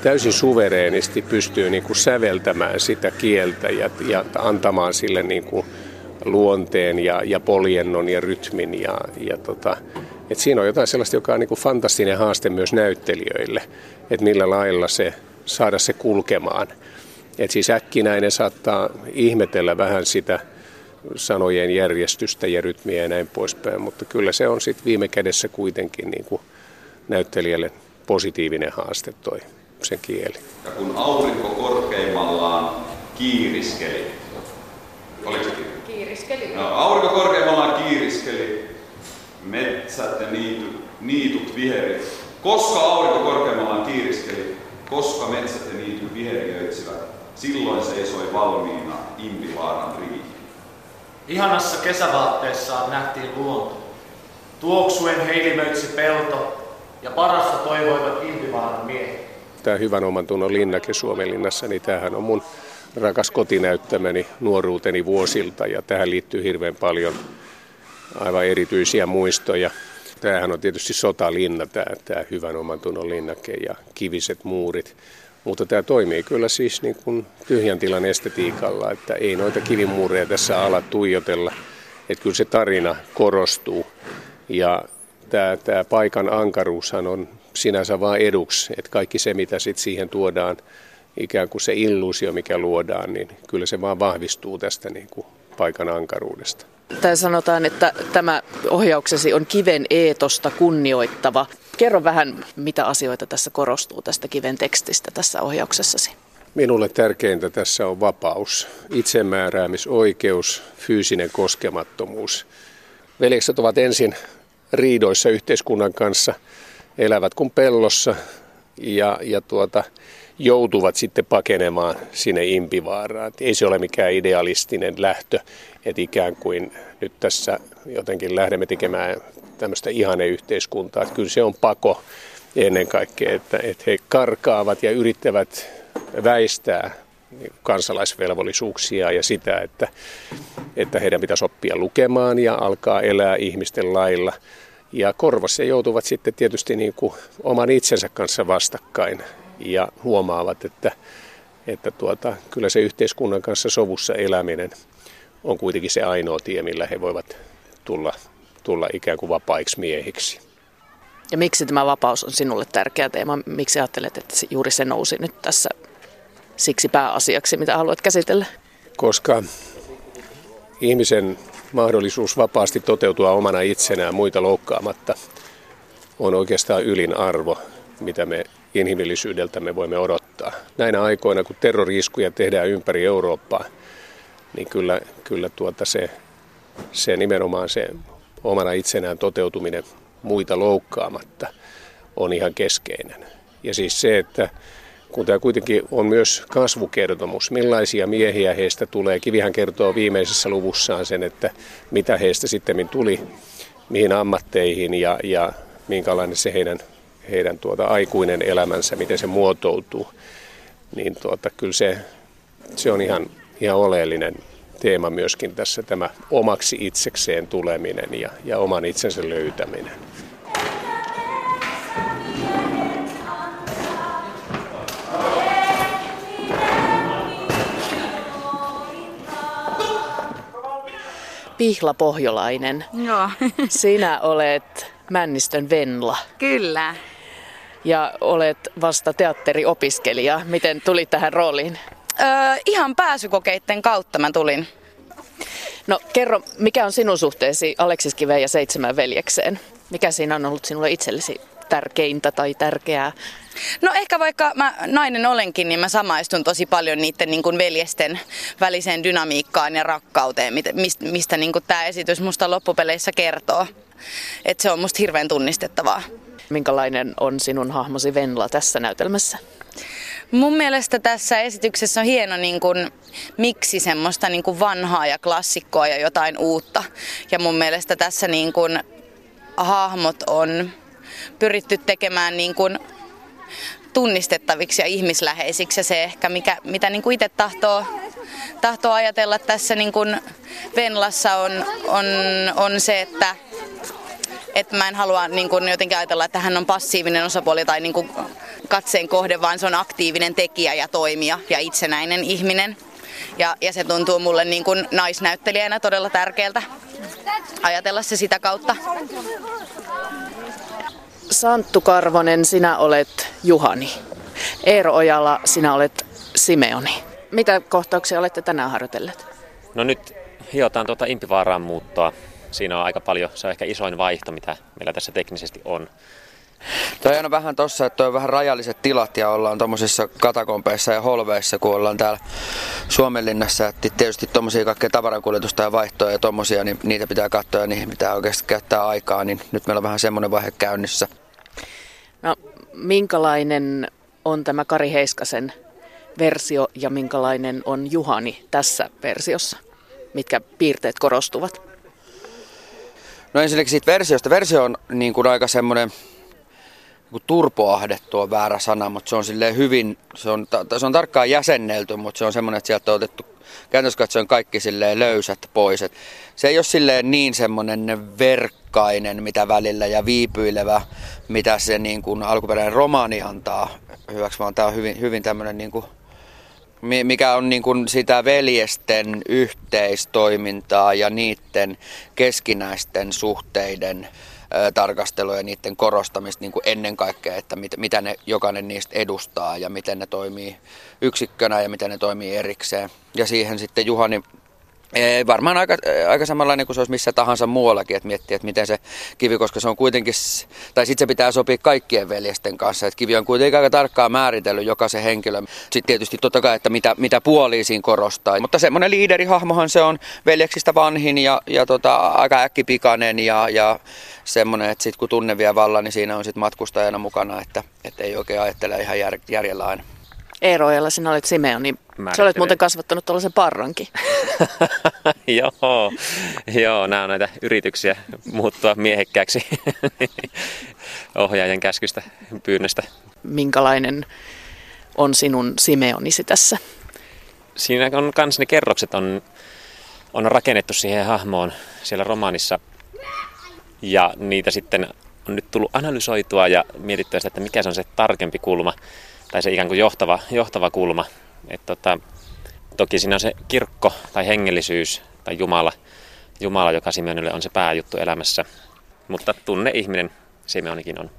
täysin suvereenisti pystyy niin kuin säveltämään sitä kieltä ja, ja antamaan sille niin kuin luonteen ja, ja poljennon ja rytmin. Ja, ja tota, et siinä on jotain sellaista, joka on niin kuin fantastinen haaste myös näyttelijöille, että millä lailla se saada se kulkemaan. Et siis äkkinäinen saattaa ihmetellä vähän sitä sanojen järjestystä ja rytmiä ja näin poispäin, mutta kyllä se on sitten viime kädessä kuitenkin niin kuin näyttelijälle positiivinen haaste toi se kieli. Ja kun aurinko korkeimmallaan kiiriskeli, oliko se kiiriskeli? No, aurinko korkeimmallaan kiiriskeli, metsät ja niitu, niitut viheri. Koska aurinko korkeimmallaan kiiriskeli, koska metsät ja niityt viheriöitsivät, silloin seisoi valmiina Impivaaran riihi. Ihanassa kesävaatteessaan nähtiin luonto. Tuoksuen heilimöitsi pelto ja parasta toivoivat Impivaaran miehet tämä Hyvän oman tunnon linnake Suomenlinnassa, niin tämähän on mun rakas kotinäyttämäni nuoruuteni vuosilta ja tähän liittyy hirveän paljon aivan erityisiä muistoja. Tämähän on tietysti sotalinna, tämä, tämä Hyvän oman tunnon linnake ja kiviset muurit. Mutta tämä toimii kyllä siis niin kuin tyhjän tilan estetiikalla, että ei noita kivimuureja tässä ala tuijotella. Että kyllä se tarina korostuu. Ja tämä, tämä paikan ankaruushan on sinänsä vain eduksi, että kaikki se mitä sit siihen tuodaan, ikään kuin se illuusio mikä luodaan, niin kyllä se vaan vahvistuu tästä niin kuin paikan ankaruudesta. Tai sanotaan, että tämä ohjauksesi on kiven eetosta kunnioittava. Kerro vähän, mitä asioita tässä korostuu tästä kiven tekstistä tässä ohjauksessasi. Minulle tärkeintä tässä on vapaus, itsemääräämisoikeus, fyysinen koskemattomuus. Veljekset ovat ensin riidoissa yhteiskunnan kanssa – elävät kuin pellossa ja, ja tuota, joutuvat sitten pakenemaan sinne Impivaaraan. Ei se ole mikään idealistinen lähtö, että ikään kuin nyt tässä jotenkin lähdemme tekemään tämmöistä ihaneyhteiskuntaa. Että kyllä se on pako ennen kaikkea, että, että he karkaavat ja yrittävät väistää kansalaisvelvollisuuksia ja sitä, että, että heidän pitäisi oppia lukemaan ja alkaa elää ihmisten lailla. Ja korvassa joutuvat sitten tietysti niin kuin oman itsensä kanssa vastakkain ja huomaavat, että, että tuota, kyllä se yhteiskunnan kanssa sovussa eläminen on kuitenkin se ainoa tie, millä he voivat tulla, tulla ikään kuin vapaiksi miehiksi. Ja miksi tämä vapaus on sinulle tärkeä teema? Miksi ajattelet, että juuri se nousi nyt tässä siksi pääasiaksi, mitä haluat käsitellä? Koska ihmisen mahdollisuus vapaasti toteutua omana itsenään muita loukkaamatta on oikeastaan ylin arvo, mitä me inhimillisyydeltä me voimme odottaa. Näinä aikoina, kun terroriiskuja tehdään ympäri Eurooppaa, niin kyllä, kyllä tuota se, se nimenomaan se omana itsenään toteutuminen muita loukkaamatta on ihan keskeinen. Ja siis se, että kun tämä kuitenkin on myös kasvukertomus, millaisia miehiä heistä tulee. Kivihän kertoo viimeisessä luvussaan sen, että mitä heistä sitten tuli, mihin ammatteihin ja, ja minkälainen se heidän, heidän tuota aikuinen elämänsä, miten se muotoutuu. Niin tuota, kyllä se, se on ihan, ihan oleellinen teema myöskin tässä tämä omaksi itsekseen tuleminen ja, ja oman itsensä löytäminen. Pihla Pohjolainen. Joo. Sinä olet Männistön Venla. Kyllä. Ja olet vasta teatteriopiskelija. Miten tulit tähän rooliin? Öö, ihan pääsykokeiden kautta mä tulin. No kerro, mikä on sinun suhteesi Aleksis Kiveen ja Seitsemän veljekseen? Mikä siinä on ollut sinulle itsellesi tärkeintä tai tärkeää? No ehkä vaikka mä nainen olenkin, niin mä samaistun tosi paljon niiden niin kuin veljesten väliseen dynamiikkaan ja rakkauteen, mistä, mistä niin kuin tämä esitys musta loppupeleissä kertoo. Että se on musta hirveän tunnistettavaa. Minkälainen on sinun hahmosi Venla tässä näytelmässä? Mun mielestä tässä esityksessä on hieno niin kuin, miksi semmoista niin kuin vanhaa ja klassikkoa ja jotain uutta. Ja mun mielestä tässä niin kuin, hahmot on pyritty tekemään niin kuin, tunnistettaviksi ja ihmisläheisiksi. Ja se ehkä, mikä, mitä niin kuin itse tahtoo, tahtoo ajatella tässä niin kuin Venlassa on, on, on se, että että mä en halua niin kuin jotenkin ajatella, että hän on passiivinen osapuoli tai niin kuin katseen kohde, vaan se on aktiivinen tekijä ja toimija ja itsenäinen ihminen. Ja, ja se tuntuu mulle niin kuin naisnäyttelijänä todella tärkeältä ajatella se sitä kautta. Santtu Karvonen, sinä olet Juhani. Eero Ojala, sinä olet Simeoni. Mitä kohtauksia olette tänään harjoitelleet? No nyt hiotaan tuota Impivaaraan muuttoa. Siinä on aika paljon, se on ehkä isoin vaihto, mitä meillä tässä teknisesti on. Toi on vähän tossa, että on vähän rajalliset tilat ja ollaan tuommoisissa katakompeissa ja holveissa, kun ollaan täällä Suomenlinnassa. Että tietysti tuommoisia kaikkea tavarankuljetusta ja vaihtoja ja tuommoisia, niin niitä pitää katsoa ja niihin pitää oikeasti käyttää aikaa. Niin nyt meillä on vähän semmoinen vaihe käynnissä. No, minkälainen on tämä Kari Heiskasen versio ja minkälainen on Juhani tässä versiossa? Mitkä piirteet korostuvat? No ensinnäkin siitä versiosta. Versio on niin kuin aika semmoinen niin turpoahdettu on väärä sana, mutta se on silleen hyvin, se on, se on tarkkaan jäsennelty, mutta se on semmoinen, että sieltä on otettu käytännössä katsoen kaikki silleen löysät pois. Et se ei ole silleen niin semmoinen verkkainen, mitä välillä ja viipyilevä, mitä se niin kuin alkuperäinen romaani antaa hyväksi, vaan tämä on hyvin, hyvin tämmöinen niin kuin, mikä on niin kuin sitä veljesten yhteistoimintaa ja niiden keskinäisten suhteiden tarkastelua ja niiden korostamista niin kuin ennen kaikkea, että mit, mitä ne jokainen niistä edustaa ja miten ne toimii yksikkönä ja miten ne toimii erikseen. Ja siihen sitten Juhani ei, varmaan aika, aika samanlainen kuin se olisi missä tahansa muuallakin, että miettii, että miten se kivi, koska se on kuitenkin, tai sitten se pitää sopia kaikkien veljesten kanssa, että kivi on kuitenkin aika tarkkaan määritellyt jokaisen henkilön. Sitten tietysti totta kai, että mitä, mitä puolia siinä korostaa. Mutta semmoinen liiderihahmohan se on veljeksistä vanhin ja, ja tota, aika äkkipikainen ja, ja semmoinen, että sitten kun tunne vie vallan, niin siinä on sitten matkustajana mukana, että, että ei oikein ajattele ihan jär, järjellä aina. Eero Ojala, sinä olet Simeoni. Sä olet muuten kasvattanut tuollaisen parrankin. joo, joo, nämä on näitä yrityksiä muuttua miehekkääksi ohjaajan käskystä, pyynnöstä. Minkälainen on sinun Simeonisi tässä? Siinä on kans ne kerrokset on, on rakennettu siihen hahmoon siellä romaanissa. Ja niitä sitten on nyt tullut analysoitua ja mietittyä sitä, että mikä se on se tarkempi kulma tai se ikään kuin johtava, johtava kulma. Et tota, toki siinä on se kirkko tai hengellisyys tai Jumala, Jumala joka Simeonille on se pääjuttu elämässä. Mutta tunne ihminen Simeonikin on.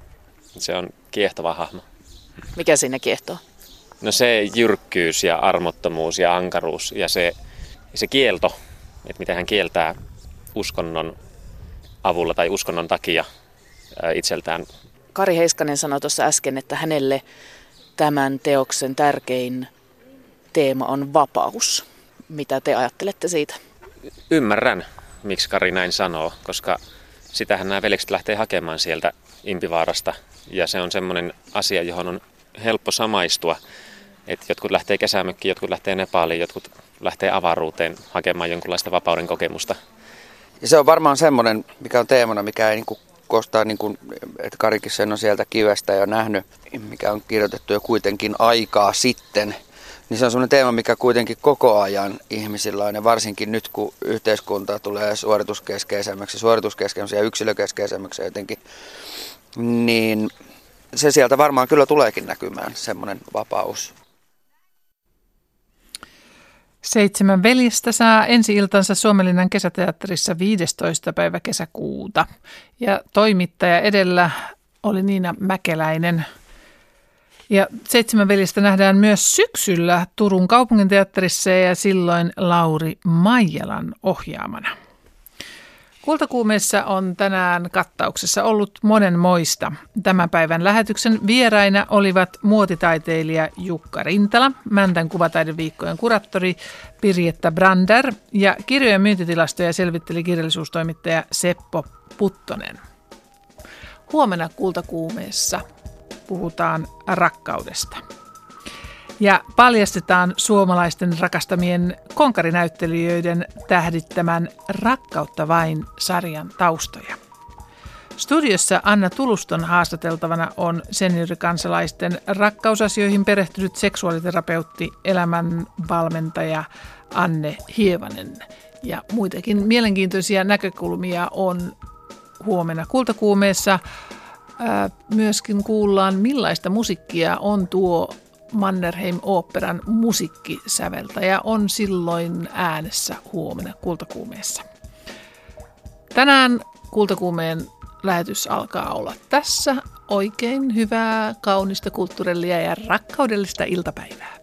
Se on kiehtova hahmo. Mikä siinä kiehtoo? No se jyrkkyys ja armottomuus ja ankaruus ja se, se kielto, että miten hän kieltää uskonnon avulla tai uskonnon takia itseltään. Kari Heiskanen sanoi tuossa äsken, että hänelle tämän teoksen tärkein teema on vapaus. Mitä te ajattelette siitä? Ymmärrän, miksi Kari näin sanoo, koska sitähän nämä veljekset lähtee hakemaan sieltä Impivaarasta. Ja se on semmoinen asia, johon on helppo samaistua. Että jotkut lähtee kesämökkiin, jotkut lähtee Nepaliin, jotkut lähtee avaruuteen hakemaan jonkunlaista vapauden kokemusta. Ja se on varmaan semmoinen, mikä on teemana, mikä ei niin kostaa, niin kuin, että Karikin sen on sieltä kivestä jo nähnyt, mikä on kirjoitettu jo kuitenkin aikaa sitten. Niin se on semmoinen teema, mikä kuitenkin koko ajan ihmisillä on, ja varsinkin nyt kun yhteiskunta tulee suorituskeskeisemmäksi, suorituskeskeisemmäksi ja yksilökeskeisemmäksi jotenkin, niin se sieltä varmaan kyllä tuleekin näkymään, semmoinen vapaus. Seitsemän veljestä saa ensi-iltansa Suomenlinnan kesäteatterissa 15. päivä kesäkuuta. Ja toimittaja edellä oli Niina Mäkeläinen. Ja Seitsemän veljestä nähdään myös syksyllä Turun kaupunginteatterissa ja silloin Lauri Maijalan ohjaamana. Kultakuumeessa on tänään kattauksessa ollut monen moista. Tämän päivän lähetyksen vieraina olivat muotitaiteilija Jukka Rintala, Mäntän kuvataideviikkojen kuraattori Pirjetta Brander ja kirjojen myyntitilastoja selvitteli kirjallisuustoimittaja Seppo Puttonen. Huomenna Kultakuumeessa puhutaan rakkaudesta ja paljastetaan suomalaisten rakastamien konkarinäyttelijöiden tähdittämän Rakkautta vain sarjan taustoja. Studiossa Anna Tuluston haastateltavana on seniorikansalaisten rakkausasioihin perehtynyt seksuaaliterapeutti, elämänvalmentaja Anne Hievanen. Ja muitakin mielenkiintoisia näkökulmia on huomenna kultakuumeessa. Myöskin kuullaan, millaista musiikkia on tuo Mannerheim-oopperan musiikkisäveltäjä on silloin äänessä huomenna kultakuumeessa. Tänään kultakuumeen lähetys alkaa olla tässä. Oikein hyvää, kaunista kulttuurillia ja rakkaudellista iltapäivää.